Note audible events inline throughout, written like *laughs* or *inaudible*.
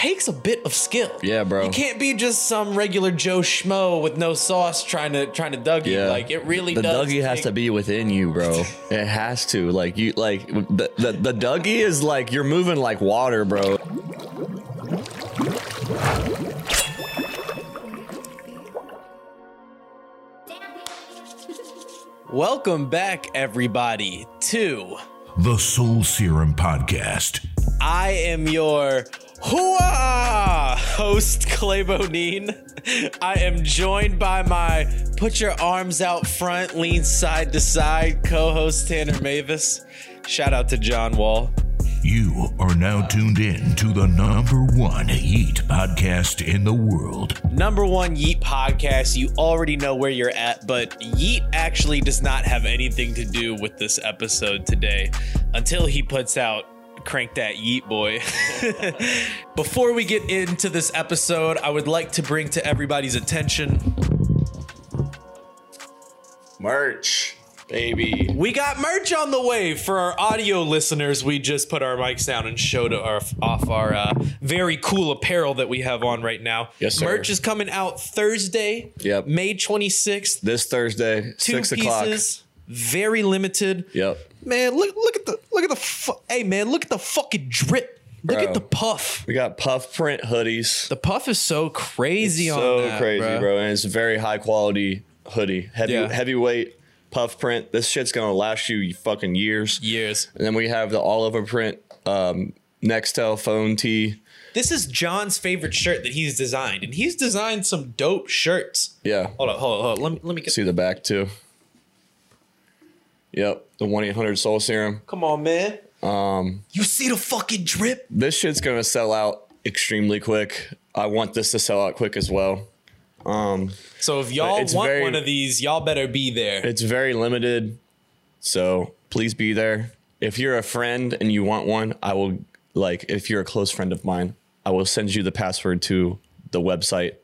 takes a bit of skill. Yeah, bro. You can't be just some regular Joe schmo with no sauce trying to trying to Dougie. Yeah, Like it really the does. Dougie has to be within you, bro. *laughs* it has to. Like you, like the, the the Dougie is like you're moving like water, bro. Welcome back, everybody, to The Soul Serum Podcast. I am your hooah host, Clay Bonine. I am joined by my put your arms out front, lean side to side co-host Tanner Mavis. Shout out to John Wall. You are now tuned in to the number one Yeet podcast in the world. Number one Yeet podcast. You already know where you're at, but Yeet actually does not have anything to do with this episode today until he puts out Crank That Yeet Boy. *laughs* Before we get into this episode, I would like to bring to everybody's attention Merch, baby. we got merch on the way for our audio listeners. We just put our mics down and showed our, off our uh, very cool apparel that we have on right now. Yes, sir. Merch is coming out Thursday, Yep. May 26th. This Thursday, two six o'clock. pieces, very limited. Yep. Man, look look at the the hey man, look at the fucking drip. Look Bro. at the puff. We got puff print hoodies. The puff is so crazy on so that, crazy, bro. bro. And it's a very high quality hoodie. Heavy Yeah. heavyweight puff print. This shit's gonna last you fucking years. Years. And then we have the all over print um Nextel phone tee. This is John's favorite shirt that he's designed, and he's designed some dope shirts. Yeah. Hold on, hold on, hold on. Let me let me get. See the back too. Yep, the one eight hundred Soul Serum. Come on, man. Um, you see the fucking drip? This shit's gonna sell out extremely quick. I want this to sell out quick as well. So if y'all want very- one of these, y'all better be there. It's very limited, so please be there. If you're a friend and you want one, I will like. If you're a close friend of mine, I will send you the password to the website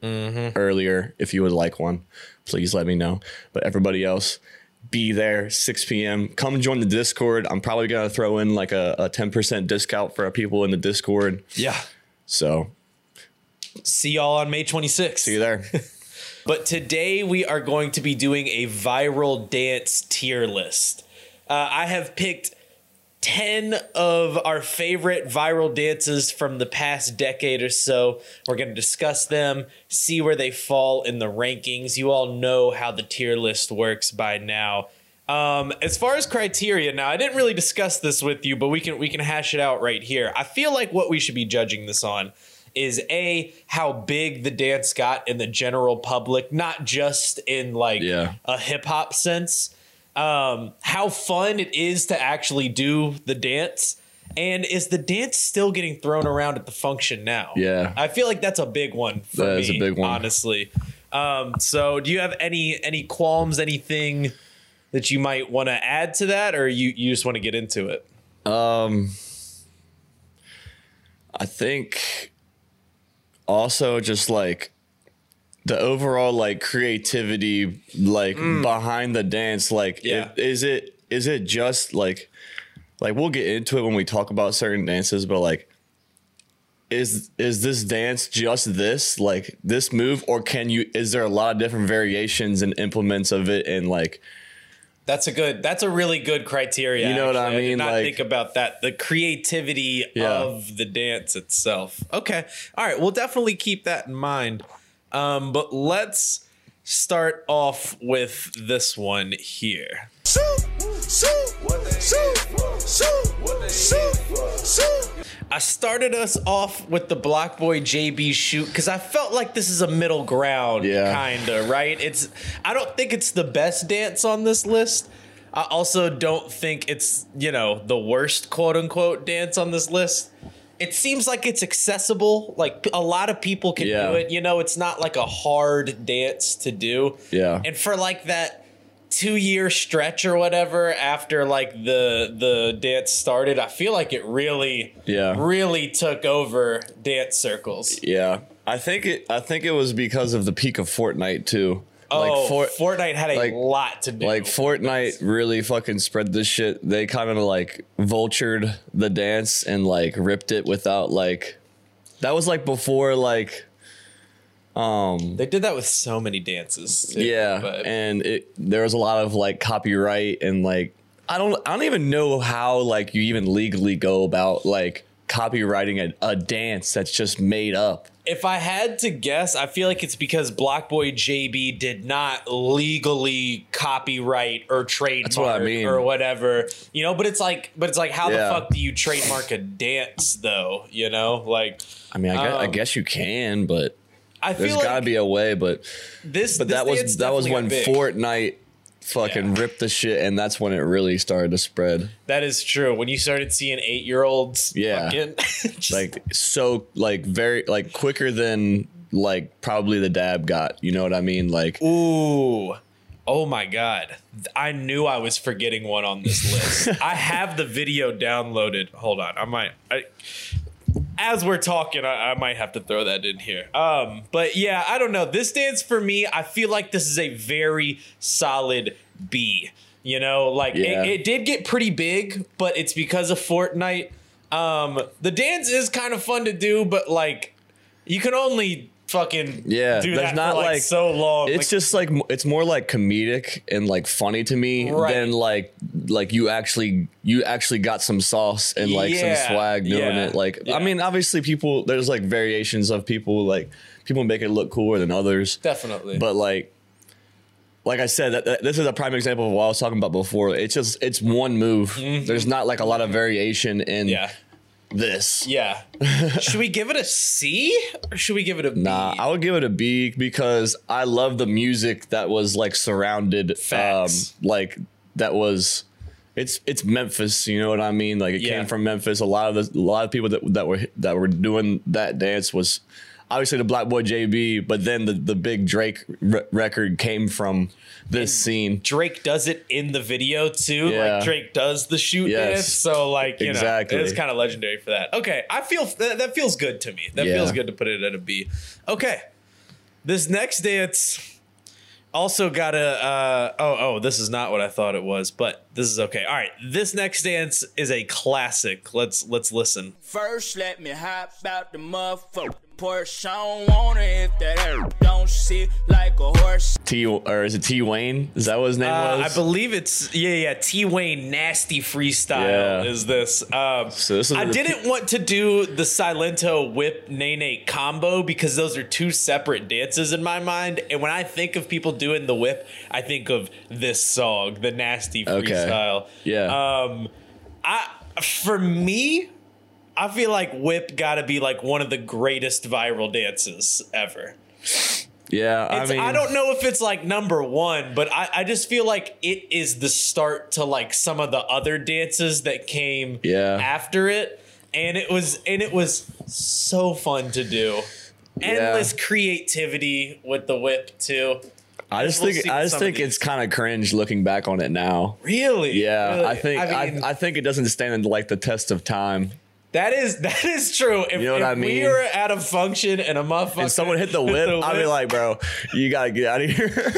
earlier. If you would like one, please let me know. But everybody else, be there 6 p.m. Come join the Discord. I'm probably gonna throw in like a, a 10% discount for our people in the Discord. yeah. So See y'all on May 26th. see you there. *laughs* But today we are going to be doing a viral dance tier list. Uh, I have picked 10 of our favorite viral dances from the past decade or so. We're going to discuss them, see where they fall in the rankings. You all know how the tier list works by now. Um, as far as criteria, now I didn't really discuss this with you, but we can we can hash it out right here. I feel like what we should be judging this on is a how big the dance got in the general public, not just in like Yeah. a hip hop sense. Um, how fun it is to actually do the dance, and is the dance still getting thrown around at the function now? Yeah. I feel like that's a big one for That me. is a big one. honestly. Um, so do you have any any qualms, anything that you might want to add to that, or you you just want to get into it? Um I think also just like the overall like creativity like behind the dance like Mm. Yeah. i- is it is it just like like we'll get into it when we talk about certain dances but like is is this dance just this like this move or can you is there a lot of different variations and implements of it and like That's a good. That's a really good criteria. You know what I actually. mean? did not Like- think about that. The creativity Yeah. of the dance itself. Okay. All right. We'll definitely keep that in mind. Um, but let's start off with this one here. I started us off with the Block Boy JB shoot because I felt like this is a middle ground, Yeah. kinda, right? It's I don't think it's the best dance on this list. I also don't think it's, you know, the worst quote unquote dance on this list. It seems like it's accessible. Like a lot of people can Yeah. do it. You know, it's not like a hard dance to do. Yeah. And for like that two year stretch or whatever after like the the dance started, I feel like it really Yeah. really took over dance circles. yeah i think it i think it was because of the peak of fortnite too Oh, Fort- Fortnite had a like- lot to do. Like Fortnite really fucking spread this shit. They kind of like vultured the dance and like ripped it without like That was like before like um They did that with so many dances. too, yeah, but and it there was a lot of like copyright and like I don't I don't even know how like you even legally go about like copywriting a, a dance that's just made up. if I had to guess, I feel like it's because Block Boy JB did not legally copyright or trademark what I mean. or whatever. You know, but it's like, but it's like, how Yeah. the fuck do you trademark a dance though? You know, like I mean, I, guess, I Um, guess you can, but I there's feel got to like be a way. But this. but this that was dance that was definitely when big. Fortnite fucking Yeah. ripped the shit, and that's when it really started to spread. That is true. When you started seeing eight year olds, Yeah. fucking, *laughs* Like so, like very like quicker than like probably the dab got. You know what I mean? Like Ooh. Oh my god. I knew I was forgetting one on this list. *laughs* I have the video downloaded. Hold on. I might I as we're talking, I, I might have to throw that in here. Um, but yeah, I don't know. This dance for me, I feel like this is a very solid B. You know, like Yeah. it, it did get pretty big, but it's because of Fortnite. Um, the dance is kind of fun to do, but like you can only fucking Yeah, do there's not for like, like- so long. it's Like, just like it's more like comedic and like funny to me Right. than like like you actually you actually got some sauce and like Yeah, some swag doing yeah, it. Like yeah. I mean, obviously people there's like variations of people like people make it look cooler than others. Definitely. But like like I said, that, that- this is a prime example of what I was talking about before. It's just it's one move. There's not like a lot of variation in Mm-hmm. yeah. This. Yeah. *laughs* should we give it a C or should we give it a B? Nah, I would give it a B because I love the music that was like surrounded, Facts. um, like that was. It's it's Memphis, you know what I mean? Like it Yeah. came from Memphis. A lot of the a lot of people that that were that were doing that dance was obviously the Block Boy JB, but then the the big Drake re- record came from this scene. Drake does it in the video too. Yeah. Like Drake does the shoot Yes. dance. So like, you Exactly. know, it's kind of legendary for that. Okay. I feel that, that feels good to me. That Yeah. feels good to put it at a B. Okay. This next dance also got a uh oh oh this is not what I thought it was, but this is okay. All right. This next dance is a classic. Let's let's listen. First, let me hop out the motherfucker. Porsche, I don't want it if that don't sit like a horse. T or is it T Wayne? Is that what his name Uh, was? I believe it's yeah yeah T Wayne nasty freestyle Yeah. is this. Um, So this is I didn't want to do the Silento Whip NaeNae combo because those are two separate dances in my mind. And when I think of people doing the whip, I think of this song, the nasty Okay. freestyle. Yeah. Um, I for me, I feel like whip got to be like one of the greatest viral dances ever. yeah, I It's- mean, I don't know if it's like number one, but I, I just feel like it is the start to like some of the other dances that came Yeah. after it. And it was and it was so fun to do. Endless creativity with the whip too. I just We'll think I just think it's kind of cringe looking back on it now. Really? Yeah, Really? I think I, mean, I, think it doesn't stand like the test of time. That is that is true. If, You know what if I we mean? were at a function and a motherfucker And someone hit the *laughs* whip, I'd be like, bro, you gotta get out of here.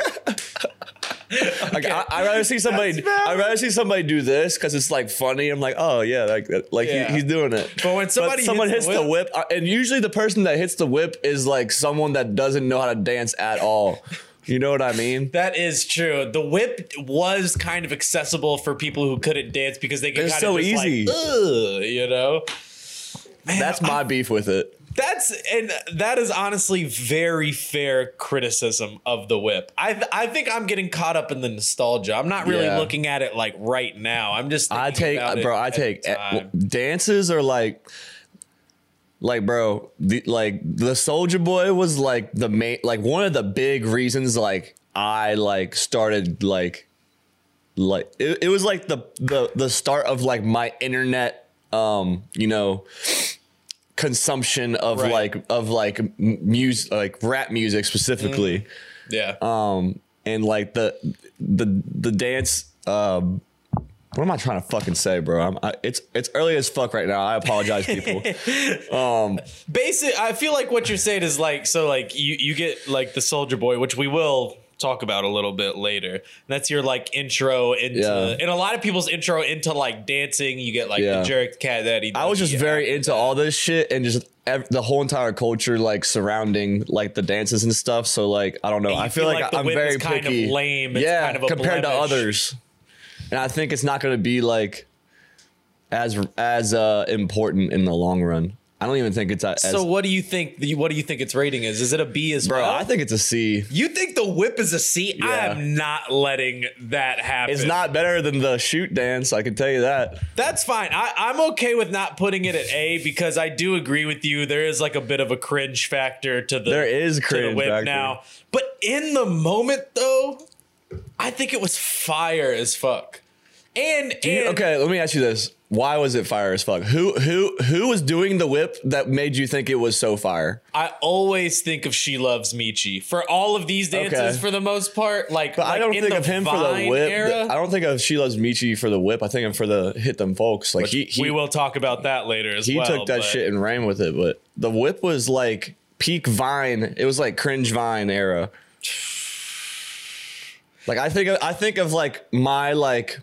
like, I, I'd rather see somebody. I'd rather see somebody do this because it's like funny. I'm like, oh yeah, like like Yeah. he, he's doing it. But when somebody someone hits hits, the the whip, and usually the person that hits the whip is like someone that doesn't know how to dance at all. You know what I mean? That is true. The whip was kind of accessible for people who couldn't dance because they could It's kind so easy. like, Ugh, you know. Man, That's my beef with it. That's and that is honestly very fair criticism of the whip. I I think I'm getting caught up in the nostalgia. I'm not really Yeah. looking at it like right now. I'm just I take, about it bro. I take eh, dances are like, like, bro. The, like the Soulja Boy was like the main, like one of the big reasons. Like I like started like, like it, it was like the the the start of like my internet, um, you know, consumption of Right. like of like music, like rap music specifically yeah. um and like the the the dance um what am I trying to fucking say, bro? I'm, I, it's it's early as fuck right now. I apologize, people. *laughs* Um, Basic. I feel like what you're saying is like so like you you get like the Soulja Boy, which we will talk about a little bit later. That's your like intro into Yeah. and a lot of people's intro into like dancing. You get like Yeah. the jerk cat daddy. I was just very into all this shit and just ev- the whole entire culture like surrounding like the dances and stuff. So like I don't know. I feel, feel like, like the I'm very kind of picky. lame. It's yeah, kind of a compared to others, and I think it's not going to be like as as uh, important in the long run. I don't even think it's a- as So what do you think? What do you think its rating is? Is it a B as bro. well? I think it's a C. you think the whip is a C? Yeah. I'm not letting that happen. It's not better than the shoot dance. I can tell you that. That's fine. I, I'm okay with not putting it at A because I do agree with you. There is like a bit of a cringe factor to the There is cringe whip factor. now. But in the moment though, I think it was fire as fuck. And, Do you- okay, let me ask you this: Why was it fire as fuck? Who who who was doing the whip that made you think it was so fire? I always think of She Loves Michi for all of these dances Okay. for the most part. Like, But I don't in think of him for the whip. Era, I don't think of She Loves Michi for the whip. I think of for the hit them folks. Like he he, we will talk about that later as he well. took that shit and ran with it. But the whip was like peak Vine. It was like cringe Vine era. Like I think of, I think of like my like.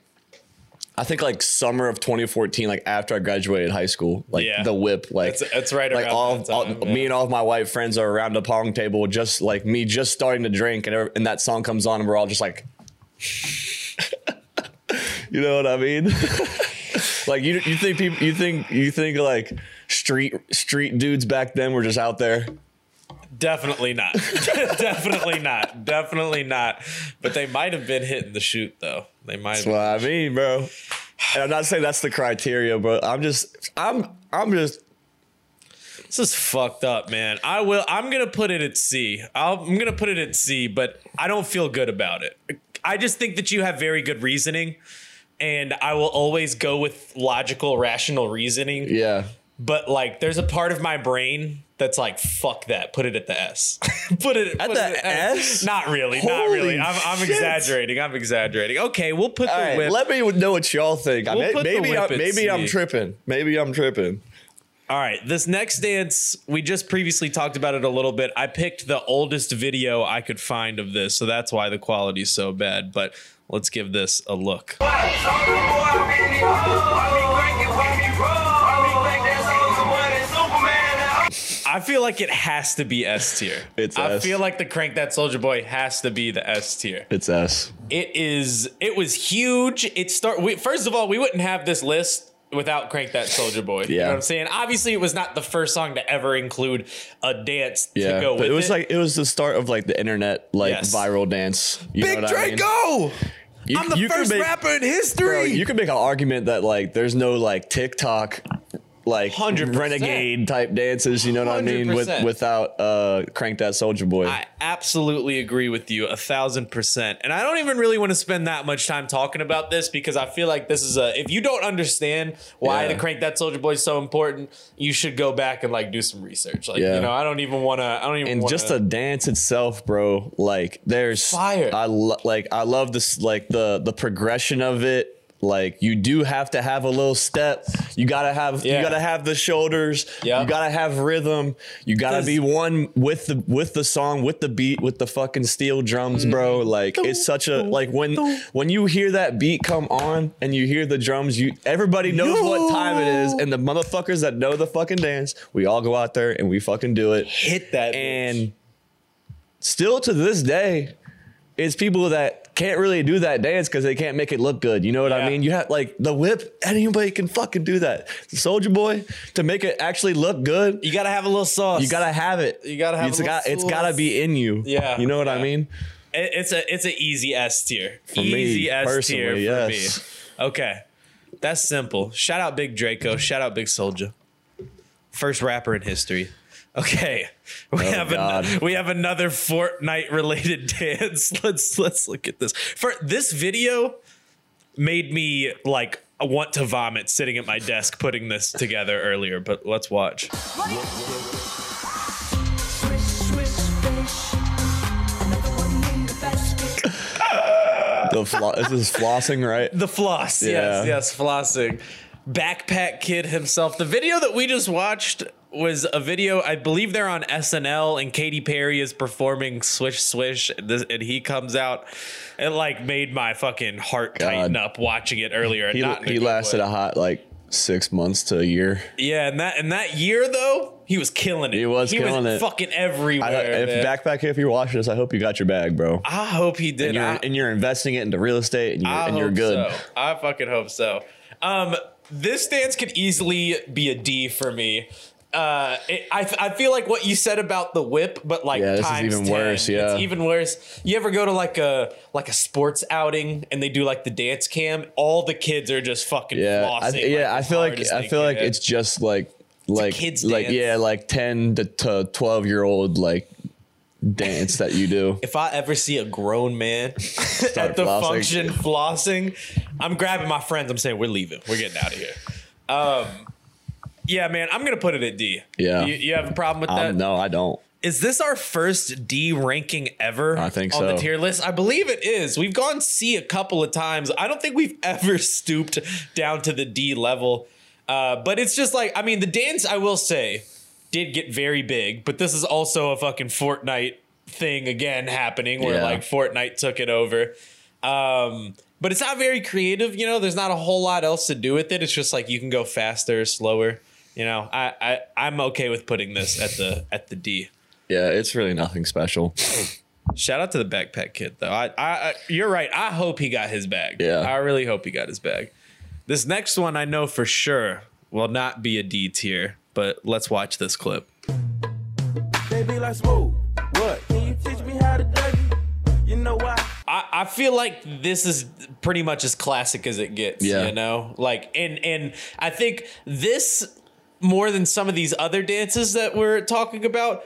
I think like summer of 2014, like after I graduated high school, like Yeah. the whip, like That's- that's right Like around all, that all time, me and all of my white friends are around the pong table, just like me, just starting to drink, and, and that song comes on, and we're all just like, *laughs* you know what I mean? *laughs* like you, you think people, you think you think like street street dudes back then were just out there. Definitely not. *laughs* Definitely not. Definitely not. But they might have been hitting the shoot though. They might. That's what I mean, bro. And I'm not saying that's the criteria, but I'm just, I'm, I'm just This is fucked up, man. I will. I'm gonna put it at C. I'll, I'm gonna put it at C, but I don't feel good about it. I just think that you have very good reasoning, and I will always go with logical, rational reasoning. yeah. But like, there's a part of my brain that's like, fuck that. Put it at the S. put it At put the it S? Not really. not really. I'm, I'm exaggerating. I'm exaggerating. Okay, we'll put the All right, whip. let me know what y'all think. We'll may- put the maybe whip I'm, maybe I'm tripping. Maybe I'm tripping. All right, this next dance, we just previously talked about it a little bit. I picked the oldest video I could find of this, so that's why the quality's so bad. But let's give this a look. I feel like it has to be S tier. It's I S. feel like the Crank That Soulja Boy has to be the S tier. It's S. It is. It was huge. It start. We, first of all, we wouldn't have this list without "Crank That Soulja Boy." You know Yeah. what I'm saying? Obviously, it was not the first song to ever include a dance Yeah, to go but with it was like it was the start of like the internet like Yes. viral dance. You know what I mean? You- I'm the first make- rapper in Bro, history. you could make an argument that like there's no like TikTok like 100%. renegade type dances, you know what I mean? With without uh crank that Soulja Boy. I absolutely agree with you a thousand percent. And I don't even really want to spend that much time talking about this because I feel like this is a if you don't understand why Yeah. the crank that Soulja Boy is so important, you should go back and like do some research. Like, Yeah. you know, I don't even wanna I don't even and wanna, just the dance itself, bro. Like there's Fire. I lo- like I love this like the the progression of it. Like you do have to have a little step. You gotta have Yeah. you gotta have the shoulders. Yep. You gotta have rhythm. You gotta be one with the with the song, with the beat, with the fucking steel drums, bro. Mm-hmm. Like it's such a like when when you hear that beat come on and you hear the drums, you everybody knows what time it is, and the motherfuckers that know the fucking dance, we all go out there and we fucking do it hit that and still to this day it's people that can't really do that dance because they can't make it look good you know what i mean you have like the whip anybody can fucking do that Soulja Boy to make it actually look good You gotta have a little sauce. you gotta have it You gotta have it's got it's gotta be in you Yeah, you know what i mean It- It's a it's a easy S tier. me, easy S tier personally, for yes. me. Okay, that's simple. Shout out Big Draco. Shout out Big Soldier. First rapper in history. Okay, we oh, have an, Oh, we have another Fortnite related *laughs* dance. Let's let's look at this. For this video made me like want to vomit sitting at my desk putting this together earlier. But let's watch. Swish, swish, fish. Another one in the flo- this is flossing right The floss, Yeah. yes, yes, flossing. Backpack Kid himself. The video that we just watched was a video. I believe they're on SNL, and Katy Perry is performing "Swish Swish," and, this, and he comes out. It like made my fucking heart tighten up watching it earlier. he, he lasted way. a hot like six months to a year yeah, and that and that year though, he was killing it. He was killing it. fucking I, everywhere. if man. backpack, if you're watching this, I hope you got your bag, bro. I hope he did. And you're, I, and you're investing it into real estate, and you're, I and you're good. So. I fucking hope so. Um, this dance could easily be a D for me. Uh, it, I I feel like what you said about the whip, but like Yeah, this is times even 10. worse, yeah. it's even worse. You ever go to like a like a sports outing and they do like the dance cam? All the kids are just fucking Yeah, flossing. I, th- yeah. like, I feel like I feel like can. it's just like like kid's like dance. yeah, like ten to, to twelve year old like dance that you do. *laughs* if I ever see a grown man *laughs* at the flossing. function flossing, I'm grabbing my friends. I'm saying we're leaving. We're getting out of here. Um, yeah, man, I'm gonna put it at D. Yeah. you, you have a problem with that? Um, no, I don't. Is this our first D ranking ever? I think on the tier list. I believe it is. We've gone C a couple of times. I don't think we've *laughs* ever stooped down to the D level. Uh, but it's just like I mean, the dance I will say did get very big, but this is also a fucking Fortnite thing again happening where Yeah. like Fortnite took it over. Um, but it's not very creative, you know. There's not a whole lot else to do with it. It's just like you can go faster, or slower. You know, I, I I'm okay with putting this at the at the D. Yeah, it's really nothing special. Shout out to the backpack kid though. I, I, I you're right. I hope he got his bag. Yeah. I really hope he got his bag. This next one I know for sure will not be a D tier, but let's watch this clip. They be like, smooth. What? Can you teach me how to Dougie? You know why? I, I feel like this is pretty much as classic as it gets. Yeah. You know? Like and and I think this more than some of these other dances that we're talking about,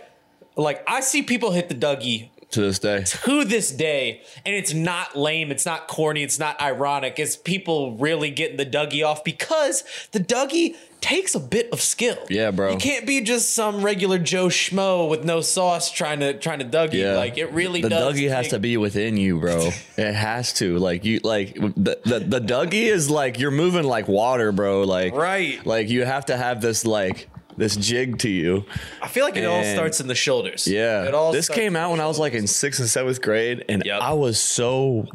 like I see people hit the Dougie to this day. to this day, and it's not lame, it's not corny, it's not ironic. It's people really getting the Dougie off because the Dougie takes a bit of skill. Yeah, bro. You can't be just some regular Joe schmo with no sauce trying to trying to Dougie. Yeah, Like it really the does. Dougie has to be within you, bro. *laughs* it has to. Like you, like the, the the Dougie is like you're moving like water, bro. Like Right. Like you have to have this like this jig to you. I feel like it all starts in the shoulders. Yeah. It all this came out when I was like in sixth and seventh grade, and Yep. I was so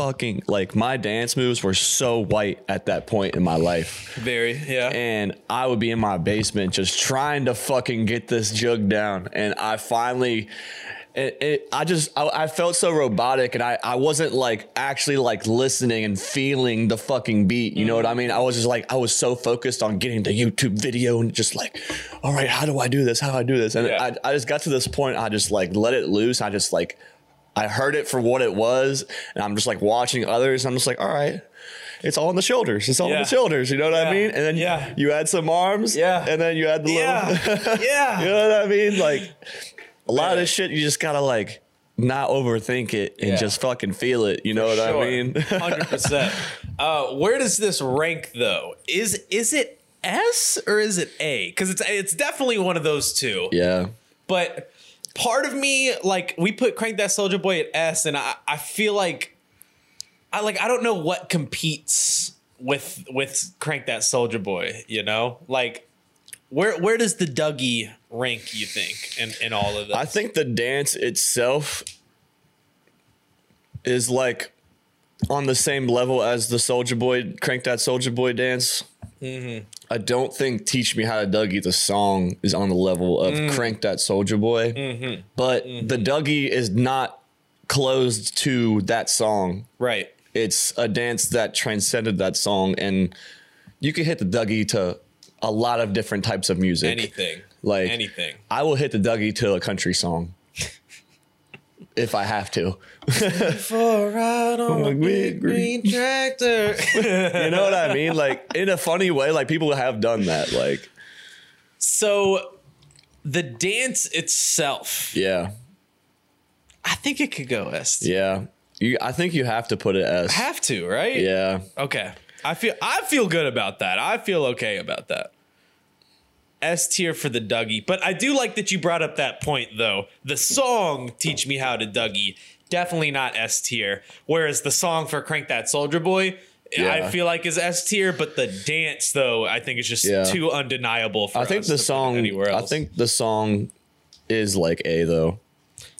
fucking like my dance moves were so white at that point in my life. very yeah. and I would be in my basement just trying to fucking get this jug down. And I finally, it, it, I just, I, I felt so robotic and I, I wasn't like actually like listening and feeling the fucking beat. You know what I mean? I was just like, I was so focused on getting the YouTube video and just like, all right, how do I do this? How do I do this? And Yeah. I, I just got to this point, I just like let it loose. I just like, I heard it for what it was, and I'm just like watching others. I'm just like, all right, it's all on the shoulders. It's all on the shoulders. You know what Yeah. I mean? And then Yeah. you add some arms. Yeah. And then you add the yeah. little. *laughs* yeah. you know what I mean? Like a lot of this shit, you just gotta like not overthink it and Yeah. just fucking feel it. You know what I mean? *laughs* Hundred percent. Uh, where does this rank though? Is is it S or is it A? Because it's it's definitely one of those two. yeah. But part of me, like, we put Crank That Soulja Boy at S, and I, I feel like I like I don't know what competes with with Crank That Soulja Boy, you know? Like where where does the Dougie rank, you think, in, in all of this? I think the dance itself is like on the same level as the Soulja Boy, Crank That Soulja Boy dance. Mm-hmm. I don't think Teach Me How to Dougie, the song, is on the level of Mm. Crank That Soulja Boy. Mm-hmm. But the Dougie is not closed to that song. right. It's a dance that transcended that song. And you can hit the Dougie to a lot of different types of music. Anything. Like anything. I will hit the Dougie to a country song if I have to. For a ride on a big green tractor. *laughs* You know what I mean? Like in a funny way, like people have done that. Like, so the dance itself, yeah, I think it could go S. yeah. You, I think you have to put it as Have to, right? yeah. Okay. I feel I feel good about that. I feel okay about that. S tier for the Dougie. But I do like that you brought up that point though. The song Teach Me How to Dougie, definitely not S tier. Whereas the song for Crank That Soulja Boy, I feel like is S tier, but the dance though, I think is just Yeah. too undeniable for I think the song. anywhere else. I think the song is like a though.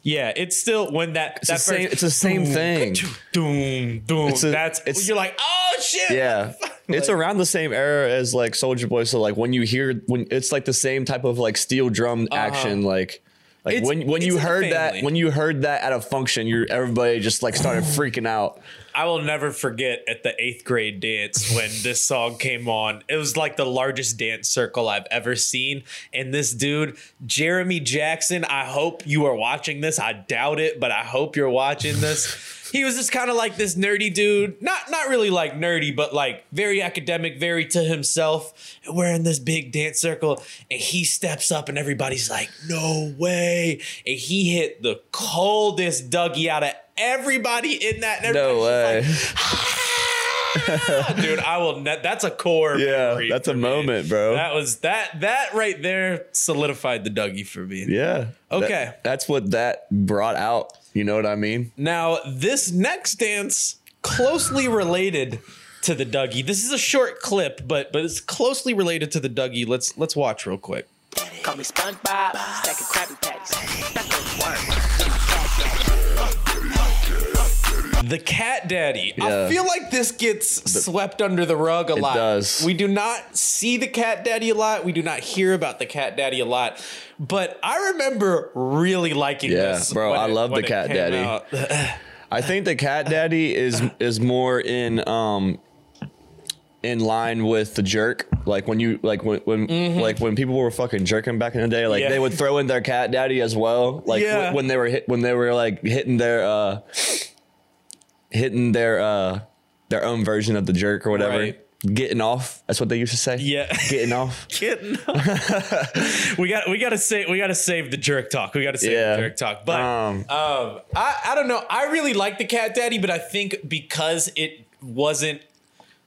Yeah, it's still when that It's that the same. first It's the same *laughs* thing. doom doom. It's a- that's it's- you're like, oh shit. Yeah, *laughs* It's around the same era as like Soulja Boy. So like when you hear when it's like the same type of like steel drum action, like like Uh-huh. It's- when when you heard that when you heard that at a function, you everybody just like started freaking out. I will never forget at the eighth grade dance when *laughs* this song came on. It was like the largest dance circle I've ever seen. And this dude, Jeremy Jackson, I hope you are watching this. I doubt it, but I hope you're watching this. *laughs* He was just kind of like this nerdy dude, not not really like nerdy, but like very academic, very to himself. And we're in this big dance circle, and he steps up, and everybody's like, "No way!" And he hit the coldest Dougie out of everybody in that. And No way. Ah! dude i will ne- that's a core Yeah, that's a me. moment, bro. that was that that right there solidified the dougie for me Yeah. Okay. That- that's what that brought out. You know what I mean? now this next dance closely related to the dougie this is a short clip but but it's closely related to the dougie let's let's watch real quick Call me SpongeBob, stack of Krabby Patties. That goes work. the cat daddy i feel like this gets swept under the rug a lot does. we do not see the cat daddy a lot we do not hear about the cat daddy a lot but i remember really liking Yeah, this bro, I it- love the cat daddy. I think the cat daddy is is more in um in line with the jerk. Like when you like when when like when people were fucking jerking back in the day, like Mm-hmm. Yeah. they would throw in their cat daddy as well. Like Yeah. when, when they were hit when they were like hitting their uh hitting their uh their own version of the jerk or whatever. Right. Getting off. That's what they used to say. Yeah. Getting off. *laughs* Getting off. we got we got to say we got to save the jerk talk. We got to save Yeah. the jerk talk. But um, Um, I I don't know. I really like the cat daddy, but I think because it wasn't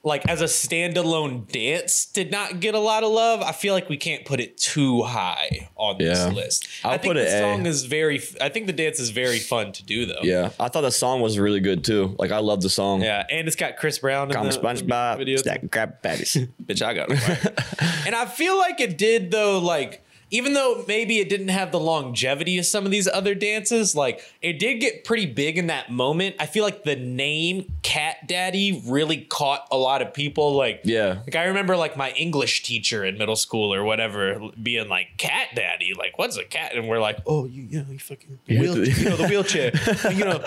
like as a standalone dance did not get a lot of love. I feel like we can't put it too high on Yeah. this list. I I'll think put it the A. song is very. I think the dance is very fun to do though. Yeah. I thought the song was really good too. Like I love the song. Yeah, and it's got Chris Brown in Come the SpongeBob, video. stack patties. *laughs* bitch, I got *laughs* it. and I feel like it did though, like even though maybe it didn't have the longevity of some of these other dances, like it did get pretty big in that moment. I feel like the name Cat Daddy really caught a lot of people. Like, Yeah. like I remember like my English teacher in middle school or whatever being like Cat Daddy, like what's a cat? And we're like, oh, you, you know, you fucking wheel, you know, the wheelchair, you know,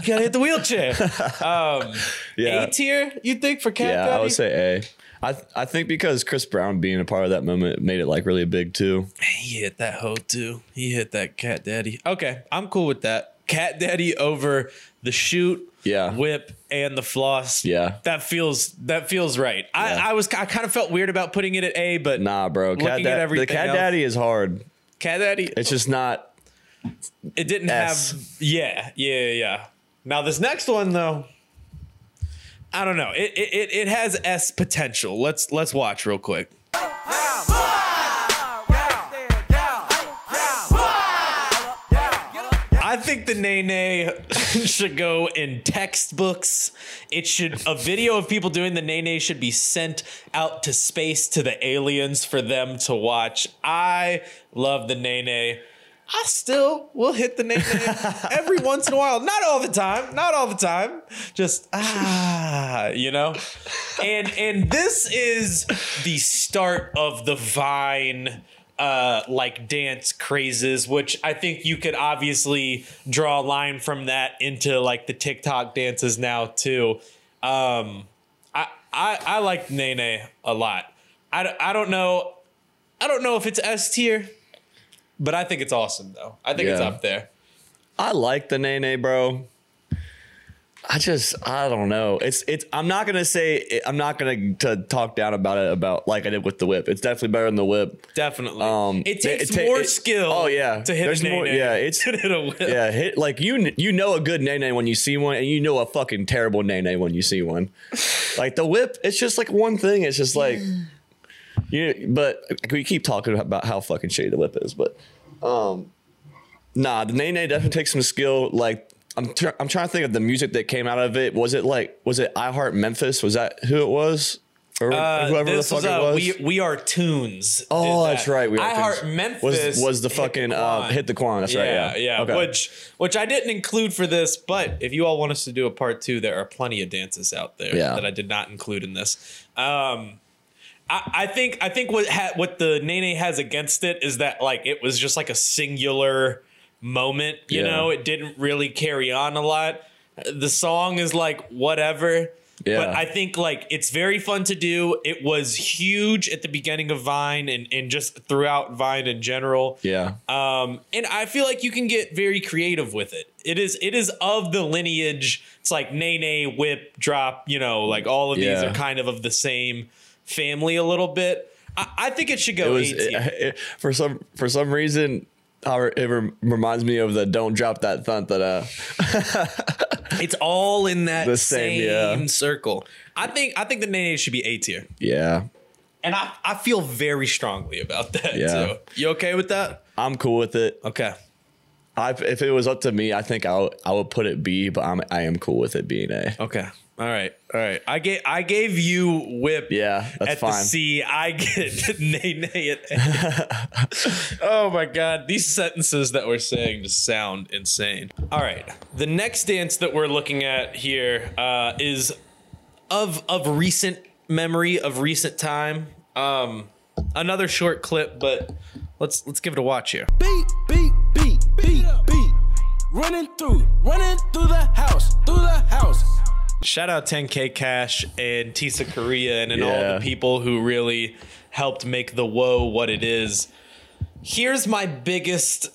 you gotta hit the wheelchair. *laughs* Um, Yeah. A tier, you think for Cat Yeah, Daddy? I would say A. I I think because Chris Brown being a part of that moment made it like really big too. He hit that hoe too. He hit that cat daddy. Okay, I'm cool with that. Cat daddy over the shoot, Yeah. whip, and the floss. Yeah. that feels that feels right. Yeah. I, I was I kind of felt weird about putting it at A, but Nah, bro. Cat da- the cat else- daddy is hard. cat daddy. It's just not. It didn't S. have. Yeah, yeah, yeah. Now this next one though. I don't know. It, it it has S potential. Let's let's watch real quick. I think the NaeNae *laughs* should go in textbooks. It should a video of people doing the NaeNae should be sent out to space to the aliens for them to watch. I love the NaeNae. I still will hit the NaeNae every *laughs* once in a while. Not all the time. Not all the time. Just ah, you know. And and this is the start of the Vine uh, like dance crazes, which I think you could obviously draw a line from that into like the TikTok dances now too. Um, I, I I like NaeNae a lot. I, I don't know I don't know if it's S tier, but I think it's awesome though. I think it's Yeah. up there. I like the NaeNae, bro. I just I don't know. It's it's. I'm not gonna say I'm not gonna to talk down about it about like I did with the whip. It's definitely better than the whip. Definitely. Um, it takes it ta- more it- skill. oh, yeah. to hit There's a more- NaeNae yeah, *laughs* it's- to hit a whip. Yeah, hit like you kn- you know a good NaeNae when you see one, and you know a fucking terrible NaeNae when you see one. like the whip, it's just like one thing. It's just like you. But we keep talking about how fucking shitty the whip is, but um, nah, the NaeNae definitely takes some skill. Like I'm tr- I'm trying to think of the music that came out of it. Was it like was it I Heart Memphis? Was that who it was? or Uh, whoever the fuck was, it was. we we are Toonz. oh, did that's right. We Are I Tunes. heart Memphis was was the hit fucking uh, hit the Quan. That's right. Yeah. yeah. Okay. Which which I didn't include for this, but if you all want us to do a part two, there are plenty of dances out there Yeah. that I did not include in this. Um, I, I think I think what ha- what the NaeNae has against it is that like it was just like a singular moment. You Yeah. know, it didn't really carry on a lot. The song is like whatever. Yeah. But I think like it's very fun to do. It was huge at the beginning of Vine and, and just throughout Vine in general. yeah. Um, and I feel like you can get very creative with it. It is it is of the lineage. It's like NaeNae, Whip, Drop. You know, like all of these are kind of of the same family a little bit. I, I think it should it go was A tier. it- it- for some for some reason. It rem- reminds me of the "Don't Drop That Thunt" that uh *laughs* it's all in that The same, same, yeah. circle. I think I think the NaeNae should be A tier, yeah and I I feel very strongly about that Yeah. too. You okay with that? I'm cool with it. Okay. I, if it was up to me, I think I would, I would put it B, but I'm I am cool with it being A. Okay. All right. All right. I gave I gave you whip. Yeah, that's at fine. the C. I get *laughs* nay nay at A. *laughs* oh my god, these sentences that we're saying just sound insane. All right. The next dance that we're looking at here uh, is of of recent memory of recent time. Um, another short clip, but let's let's give it a watch here. Beat, beat, beat, beat, beat. Running through, running through the house, through the house. Shout out 10K Caash and Tisakorean and, and all the people who really helped make the Whoa what it is. Here's my biggest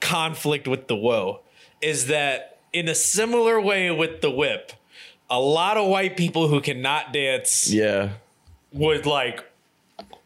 conflict with the Whoa is that in a similar way with the whip, a lot of white people who cannot dance Yeah, would like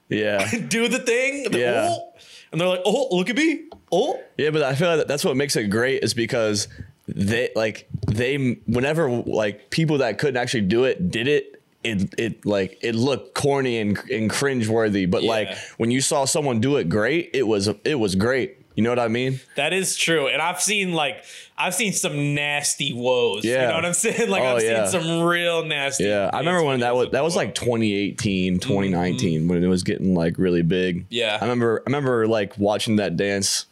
yeah, *laughs* do the thing, the Yeah. oh, and they're like, oh, look at me. Oh, yeah. But I feel like that's what makes it great is because they like they whenever like people that couldn't actually do it did it. It, it like it looked corny and and cringeworthy, but like when you saw someone do it great, it was it was great. You know what I mean? That is true. And I've seen like I've seen some nasty woes. Yeah. You know what I'm *laughs* saying? Like Oh, I've yeah. seen some real nasty. Yeah, I remember when that was that was like 2018, 2019 when it was getting like really big. Mm-hmm. Yeah. I remember I remember like watching that dance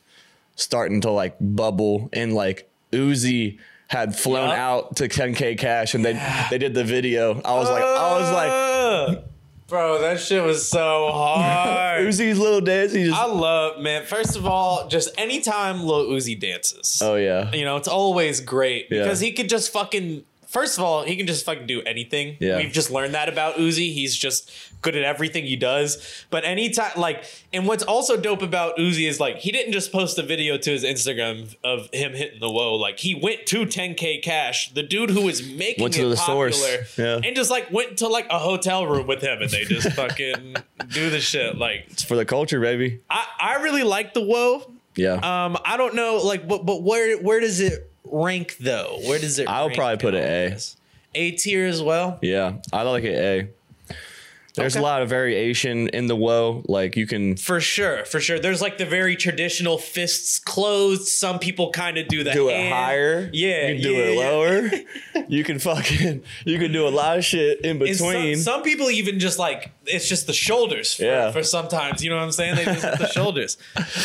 starting to like bubble and like Uzi had flown out to 10K Caash and they they did the video. I was like I was like Uh, Bro, that shit was so hard. *laughs* Uzi's little dance. He just I love man. First of all, just anytime Lil Uzi dances, oh yeah you know, it's always great Yeah. because he could just fucking. First of all, he can just fucking do anything. Yeah. We've just learned that about Uzi. He's just good at everything he does. But anytime, like, and what's also dope about Uzi is like he didn't just post a video to his Instagram of him hitting the whoa. Like he went to 10K Caash, the dude who was making Went it to the popular, source. Yeah. and just like went to like a hotel room with him, and they just *laughs* fucking do the shit. Like it's for the culture, baby. I, I really like the whoa. Yeah, Um, I don't know, like, but but where where does it rank though? Where does it? I'll probably put it A. A tier as well. yeah. I like it A. There's Okay. a lot of variation in the woe. Like you can For sure, for sure. There's like the very traditional fists closed. Some people kind of do the do it hand. higher. Yeah, You can do yeah, it yeah. lower. *laughs* you can fucking *laughs* you can do a lot of shit in And some- between. Some, people even just like it's just the shoulders. For, Yeah. For sometimes, you know what I'm saying? They just the *laughs* shoulders.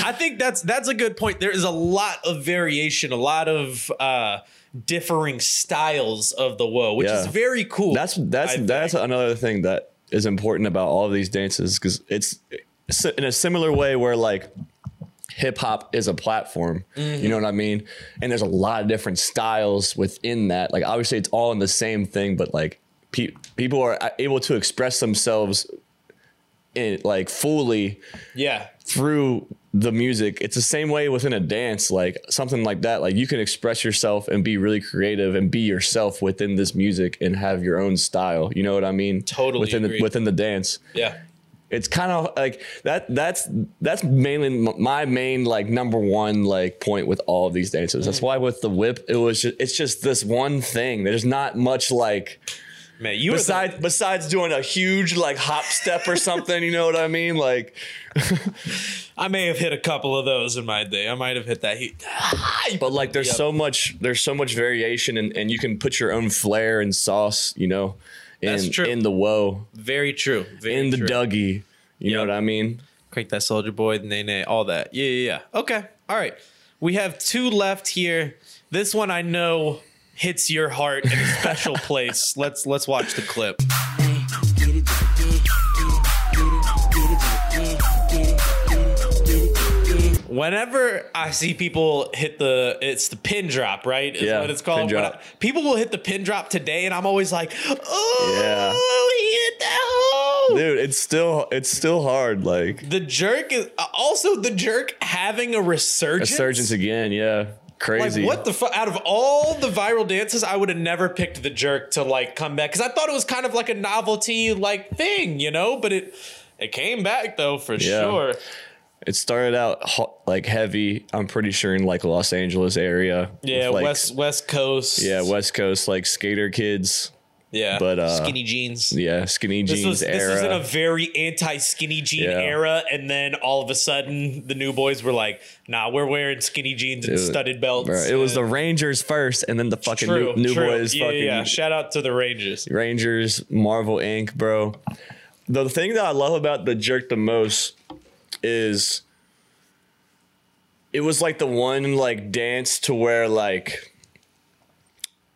I think that's that's a good point. There is a lot of variation, a lot of uh differing styles of the woe, which Yeah. is very cool. that's that's I think. that's another thing that is important about all of these dances because it's in a similar way where like hip hop is a platform. Mm-hmm. You know what I mean? And there's a lot of different styles within that. Like obviously it's all in the same thing, but like pe- people are able to express themselves in like fully yeah. through the music. It's the same way within a dance, like something like that. Like you can express yourself and be really creative and be yourself within this music and have your own style. You know what I mean? Totally within the within the dance. Yeah. It's kind of like that. That's that's mainly my main like number one like point with all of these dances. Mm. That's why with the whip, it was just, it's just this one thing. There's not much like Man, you besides besides besides doing a huge like hop step or something. You know what I mean? Like *laughs* I may have hit a couple of those in my day. I might have hit that. He, *laughs* but like there's Yep. so much there's so much variation and, and you can put your own flair and sauce you know in That's true. in the woe, Very true. Very in the true. Dougie. You know what I mean? Crank that Soulja Boy, nay nay, all that. Yeah, yeah, yeah. Okay. All right. We have two left here. This one I know hits your heart in a special *laughs* place. Let's let's watch the clip. Whenever I see people hit the, it's the pin drop, right? Is Yeah, what it's called. I- people will hit the pin drop today, and I'm always like, oh, Yeah. he hit that hole. Dude, it's still it's still hard. Like The jerk is also the jerk having a resurgence. resurgence again. Yeah, crazy. Like what the fuck? Out of all the viral dances, I would have never picked the jerk to like come back because I thought it was kind of like a novelty like thing, you know. But it it came back though for Yeah. sure. It started out ho- like heavy. I'm pretty sure in like Los Angeles area. Yeah, with, like, west west coast. Yeah, West Coast like skater kids. yeah. but, uh, skinny jeans. Yeah, skinny This jeans was this era. was in a very anti skinny jean Yeah. era, and then all of a sudden the New Boyz were like, "Nah, we're wearing skinny jeans and was- studded belts." It was the Rangers first, and then the fucking true, new, new true. boys. Yeah, fucking yeah. Shout out to the Rangers. Rangers, Marvel Inc., bro. The thing that I love about the jerk the most is it was like the one like dance to where like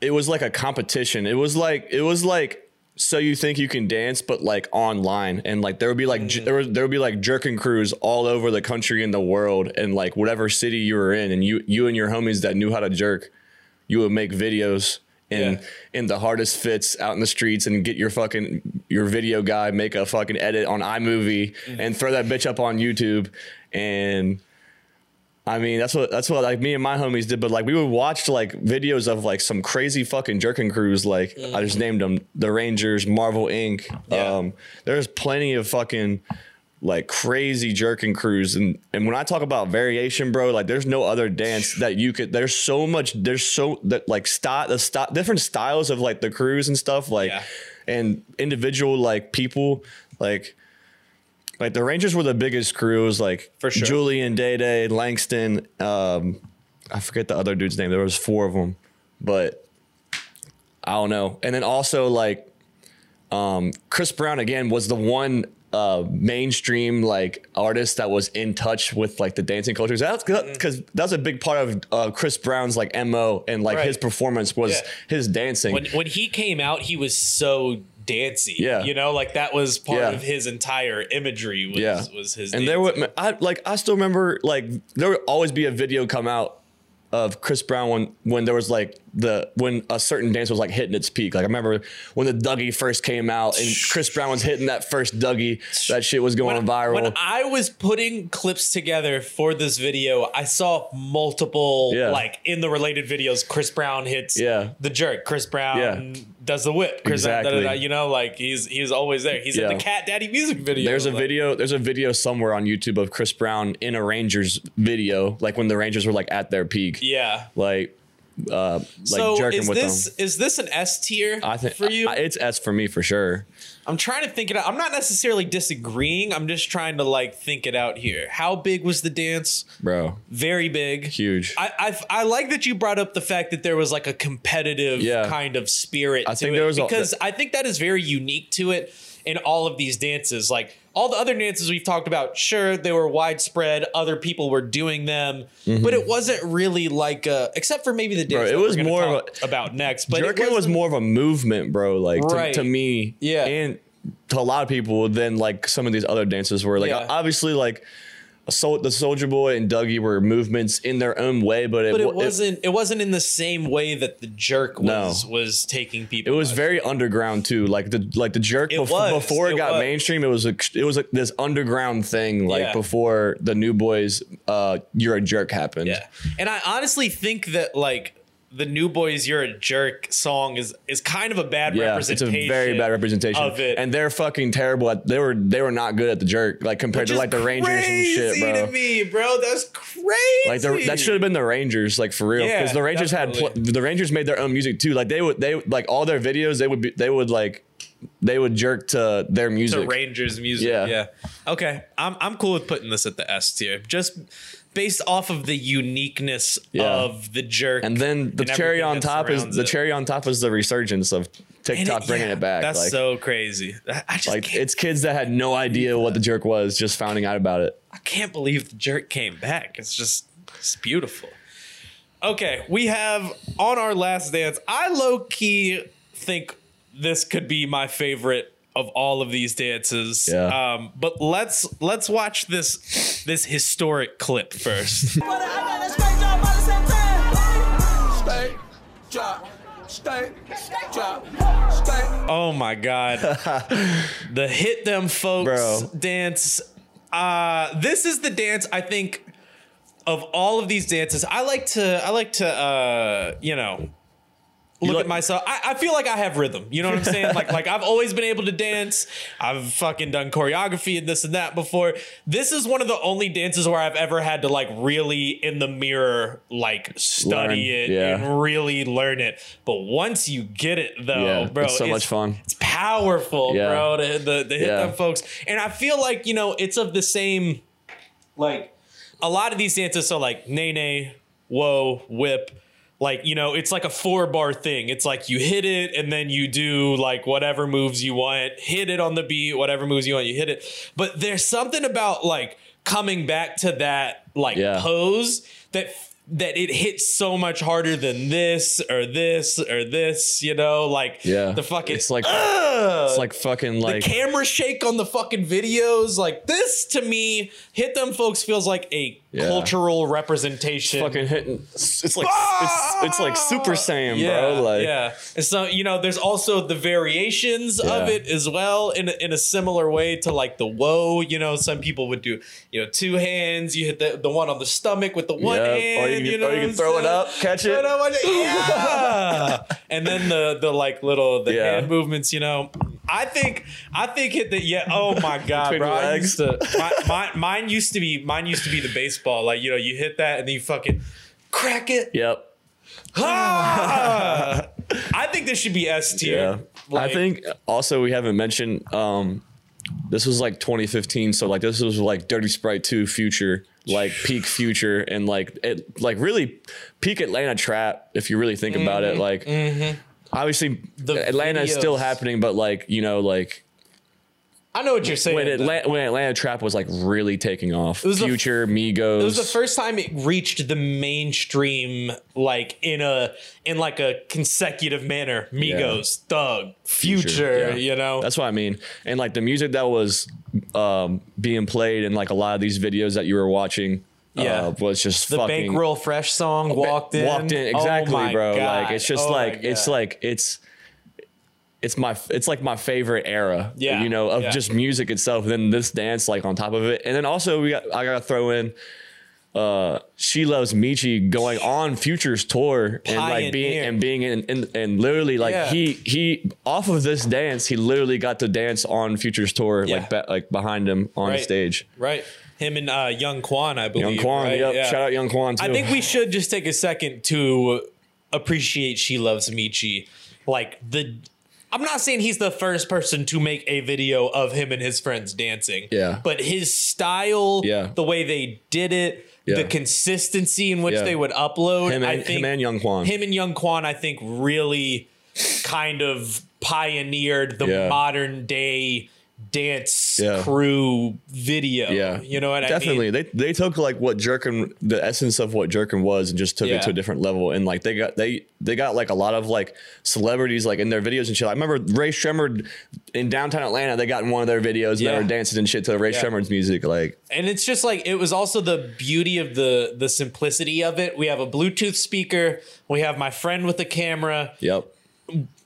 it was like a competition. It was like it was like so you think you can dance, but like online, and like there would be like j mm-hmm. there was there would be like jerking crews all over the country and the world, and like whatever city you were in, and you you and your homies that knew how to jerk, you would make videos in Yeah. in the hardest fits out in the streets and get your fucking your video guy make a fucking edit on iMovie and throw that bitch up on YouTube and I mean that's what that's what like me and my homies did but like we would watch like videos of like some crazy fucking jerking crews like I just named them the Rangers Marvel Inc Yeah. um there's plenty of fucking like crazy jerking crews and and when I talk about variation bro like there's no other dance that you could there's so much there's so that like style the style different styles of like the crews and stuff like Yeah. and individual like people like like the Rangers were the biggest crew. It was like For sure. Julian, Day Day, Langston. Um, I forget the other dude's name. There was four of them, but I don't know. And then also like um, Chris Brown again was the one uh, mainstream like artist that was in touch with like the dancing culture. That's because that's a big part of uh, Chris Brown's like mo and like Right. his performance was Yeah. his dancing. when when he came out, he was so dancey. Yeah. you know, like that was part Yeah. of his entire imagery. Was, yeah, was his. and there dancing. would I like I still remember like there would always be a video come out of Chris Brown when when there was like the when a certain dance was like hitting its peak. Like I remember when the Dougie first came out and Chris Brown was hitting that first Dougie, that shit was going when, viral. When I was putting clips together for this video, I saw multiple Yeah. like in the related videos. Chris Brown hits Yeah. the jerk. Chris Brown Yeah. does the whip. Chris Exactly. da-da-da, you know, like he's he's always there. He's in the Cat Daddy music video. there's a like- video. There's a video somewhere on YouTube of Chris Brown in a Rangers video, like when the Rangers were like at their peak, Yeah. like uh, like so jerking is with this them. is this an S tier I think for you? I- it's S for me for sure. I'm trying to think it out. I'm not necessarily disagreeing. I'm just trying to like think it out here. How big was the dance? Bro, Very big. huge. I, I I like that you brought up the fact that there was like a competitive Yeah. kind of spirit I to think it there was a- because I think that is very unique to it in all of these dances. Like all the other dances we've talked about, sure they were widespread, other people were doing them, but it wasn't really like a, except for maybe the dance Mm-hmm. Bro, it was more talk about next. But it was more of a movement, bro. Like to, Right. to me, Yeah. and to a lot of people than like some of these other dances were. Like Yeah. obviously, like a sol- the Soulja Boy and Dougie were movements in their own way, but it, but it wasn't. It, wasn't in the same way that the jerk was No. was taking people. It was very underground too. Like the like the jerk It bef- was, before it, it got was. mainstream. It was a, it was a, this underground thing. Like Yeah. before the New Boyz, uh, you're a jerk happened. Yeah. And I honestly think that like the New Boyz You're a Jerk song is is kind of a bad representation. Yeah, it's a very bad representation of it. and they're fucking terrible. At, they were they were not good at the jerk, like compared Which to like the Rangers and shit, bro. to me, bro. That's crazy. Like the, that should have been the Rangers, like for real, Yeah, because the Rangers had pl- the Rangers made their own music too. Like they would they like all their videos they would be they would like they would jerk to their to music. Rangers music. Yeah. Yeah. Okay. I'm I'm cool with putting this at the S tier. Just based off of the uniqueness Yeah. of the jerk. and then the and cherry on top is the it. cherry on top is the resurgence of TikTok bringing yeah, it back. That's like, so crazy. I I just like it's kids that had no idea what the jerk was, just finding out about it. I can't believe the jerk came back. It's just it's beautiful. Okay, we have on our last dance. I low key think this could be my favorite of all of these dances. Yeah. Um, but let's let's watch this this historic clip first. *laughs* Stay, drop, stay, drop, stay. Oh my god. *laughs* the hit them folks Bro. dance. Uh this is the dance I think of all of these dances. I like to I like to uh you know look like- at myself. I, I feel like I have rhythm. You know what I'm saying? like like I've always been able to dance. I've fucking done choreography and this and that before. This is one of the only dances where I've ever had to like really in the mirror like study Learn, it yeah. and really learn it. But once you get it though, Yeah, bro, it's so much fun. It's powerful, Yeah. bro. To, the the hit them folks, and I feel like you know it's of the same. Like a lot of these dances are like NaeNae, whoa, whip. Like you know, it's like a four bar thing. It's like you hit it and then you do like whatever moves you want. Hit it on the beat, whatever moves you want, you hit it. But there's something about like coming back to that like Yeah. pose that that it hits so much harder than this or this or this. You know, like Yeah, the fucking It's like Ugh! it's like fucking the like camera shake on the fucking videos like this to me hit them folks feels like a Yeah. cultural representation fucking hitting. It's like it's ah! it's like Super Saiyan, yeah, bro. Like yeah. And so you know, there's also the variations of it as well in a, in a similar way to like the whoa. You know, some people would do you know two hands. You hit the, the one on the stomach with the one hand. You You, know, or you can throw it up, catch it. Throw up, watch *laughs* it. Yeah. and then the the like little the Yeah. hand movements. You know, I think I think hit the yeah. Oh my *laughs* god, bro! I used to, my, my, mine used to be mine used to be the baseball. Like you know, you hit that and then you fucking crack it. Yep. Ah! *laughs* I think this should be S tier. Yeah. Like- I think also we haven't mentioned um this was like 2015, so like this was like Dirty Sprite 2 future, like peak future and like it like really peak Atlanta trap if you really think about it. Mm-hmm. Like mm-hmm. obviously The Atlanta is still happening, but like, you know, like I know what you're saying. when. Atlanta when Atlanta trap was like really taking off. was the- Future, Migos. it was the first time it reached the mainstream, like in a in like a consecutive manner. Migos, Thug, Future, yeah. you know. That's what I mean. And like the music that was um, being played in like a lot of these videos that you were watching Yeah. uh, was just the fucking Bankroll Fresh song walked in. walked in Oh exactly, my bro. God. Like it's just Oh like it's like it's it's my it's like my favorite era. Yeah, you know, of yeah. just music itself. Then this dance like on top of it, and then also we got I gotta throw in. Uh, she loves Meechie going on Futures tour and like being and being in, in and literally like Yeah. he he off of this dance he literally got to dance on Futures tour Yeah. like ba- like behind him on Right. stage. right. Him and uh, Young Quan, I believe. Young Quan, right? yep. Yeah. Shout out Young Quan too. I think we should just take a second to appreciate She Loves Meechie. Like the I'm not saying he's the first person to make a video of him and his friends dancing. Yeah. But his style, Yeah. the way they did it, Yeah. the consistency in which Yeah. they would upload. him I think him and Young Quan. him and Young Quan, I think, really kind of pioneered the Yeah. modern day dance Yeah. crew video. Yeah, You know what I definitely. mean? They they took like what Jerkin, the essence of what Jerkin was, and just took Yeah. it to a different level. And like they got they they got like a lot of like celebrities like in their videos and shit. I remember Rae Sremmurd in downtown Atlanta. They got in one of their videos. and Yeah. They were dancing and shit to Rae Yeah. Sremmurd's music. Like and it's just like it was also the beauty of the the simplicity of it. We have a Bluetooth speaker, we have my friend with the camera, yep,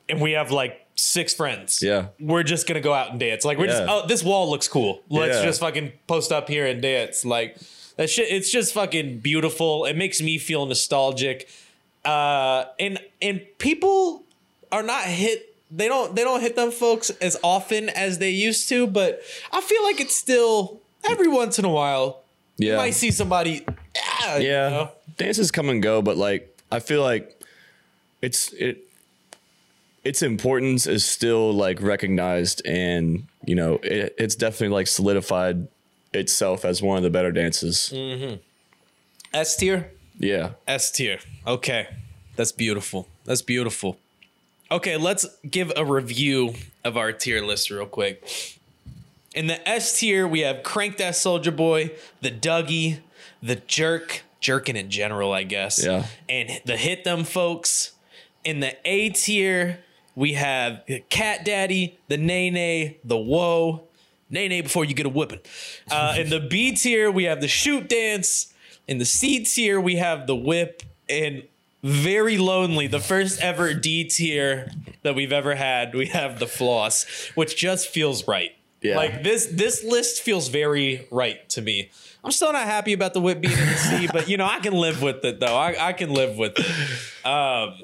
and we have like six friends. Yeah. We're just gonna go out and dance. Like we're just oh this wall looks cool. Let's Yeah. just fucking post up here and dance. Like that shit it's just fucking beautiful. It makes me feel nostalgic. Uh and and people are not hit they don't they don't hit them folks as often as they used to, but I feel like it's still every once in a while yeah. you might see somebody yeah, you know? Dances come and go, but like I feel like it's it its importance is still like recognized and you know it, it's definitely like solidified itself as one of the better dances mm-hmm. S tier? yeah S tier. Okay. That's beautiful. That's beautiful. Okay, let's give a review of our tier list real quick. In the S tier, we have Crank That Soulja Boy, the Dougie, the Jerk, jerking in general, I guess. Yeah. And the Hit Them Folks. In the A tier, we have Cat Daddy, the NaeNae, the Whoa. NaeNae before you get a whipping. Uh, *laughs* in the B tier, we have the Shoot Dance. In the C tier, we have the Whip. And very lonely, the first ever D tier that we've ever had, we have the Floss, which just feels right. Yeah. Like this this list feels very right to me. I'm still not happy about the whip being in the C, but you know, I can live with it though. I, I can live with it. Um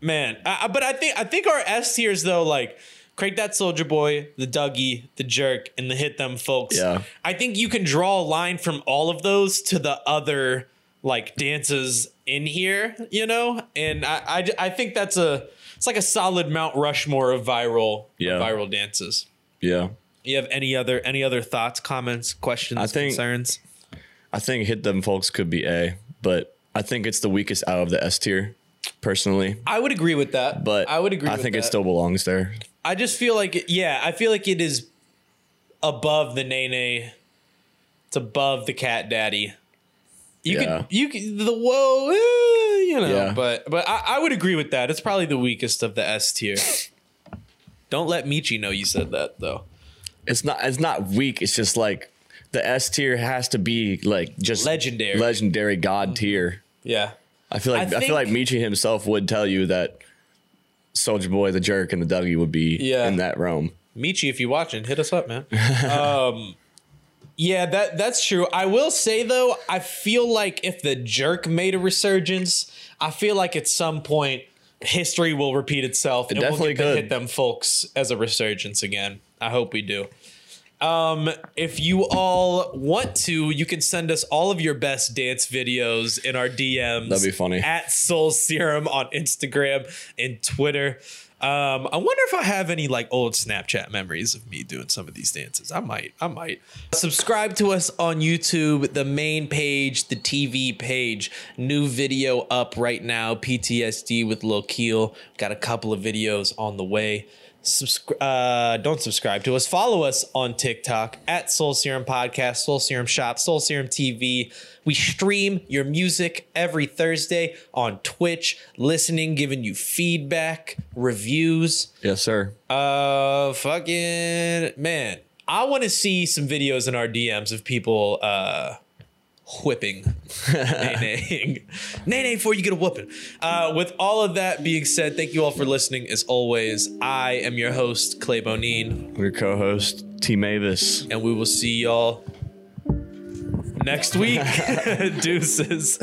man. I, but I think I think our S tiers though, like Craig that Soulja Boy, the Dougie, the jerk, and the hit them folks. Yeah. I think you can draw a line from all of those to the other like dances in here, you know? And I I, I think that's a it's like a solid Mount Rushmore of viral Yeah. viral dances. Yeah. You have any other any other thoughts, comments, questions, I think- concerns? I think hit them folks could be A, but I think it's the weakest out of the S tier, personally. I would agree with that. But I would agree. I think that. it still belongs there. I just feel like it, yeah, I feel like it is above the NaeNae. It's above the Cat Daddy. You Yeah. could you could the whoa, eh, you know, Yeah. but but I, I would agree with that. It's probably the weakest of the S tier. Don't let Meechie know you said that though. It's not it's not weak. It's just like the S tier has to be like just Legendary. legendary god tier. Yeah. I feel like I I, feel like Meechie himself would tell you that Soulja Boy, the jerk, and the Dougie would be Yeah. in that realm. Meechie, if you're watching, hit us up, man. *laughs* um, yeah, that that's true. I will say though, I feel like if the jerk made a resurgence, I feel like at some point history will repeat itself. It and we'll definitely get to could. hit them folks as a resurgence again. I hope we do. Um, if you all want to, you can send us all of your best dance videos in our DMs. That'd be funny. At Soul Serum on Instagram and Twitter. Um, I wonder if I have any like old Snapchat memories of me doing some of these dances. I might. I might. Subscribe to us on YouTube, the main page, the TV page. New video up right now. PTSD with Lil Keed. Got a couple of videos on the way. Subscri- uh, don't subscribe to us. Follow us on TikTok at Soul Serum Podcast, Soul Serum Shop, Soul Serum TV. We stream your music every Thursday on Twitch, listening, giving you feedback, reviews. Yes, sir. Uh, fucking man, I want to see some videos in our DMs of people uh whipping *laughs* NaeNae. NaeNae *laughs* before you get a whooping. Uh, with all of that being said, thank you all for listening. As always, I am your host, Clay Bonine, Your co-host T Mavis. and we will see y'all next week. *laughs* Deuces.